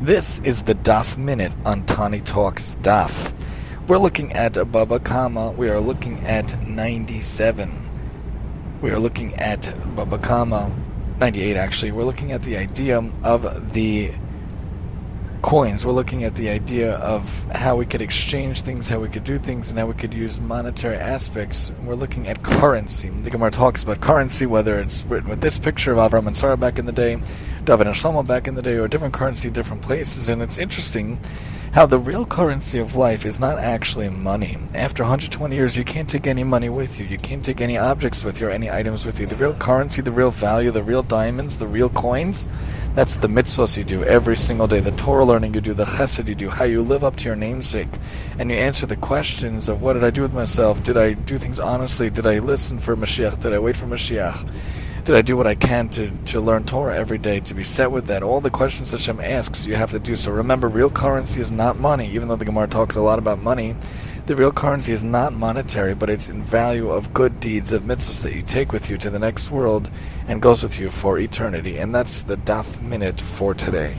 This is the Daf Minute on Tani Talks Daf. We're looking at Baba Kama. We are looking at 97. We are looking at Baba Kama, 98 actually. We're looking at the idea of the coins. We're looking at the idea of how we could exchange things, how we could do things, and how we could use monetary aspects. We're looking at currency. The Gemara talks about currency, whether it's written with this picture of Avram and Sarah back in the day, David and Shlomo back in the day, or different currency in different places. And it's interesting how the real currency of life is not actually money. After 120 years, you can't take any money with you. You can't take any objects with you or any items with you. The real currency, the real value, the real diamonds, the real coins, that's the mitzvahs you do every single day, the Torah learning you do, the chesed you do, how you live up to your namesake. And you answer the questions of what did I do with myself? Did I do things honestly? Did I listen for Mashiach? Did I wait for Mashiach? Did I do what I can to, to learn Torah every day, to be set with that? All the questions that Hashem asks, you have to do. So remember, real currency is not money, even though the Gemara talks a lot about money. The real currency is not monetary, but it's in value of good deeds, of mitzvahs that you take with you to the next world and goes with you for eternity. And that's the Daf Minute for today.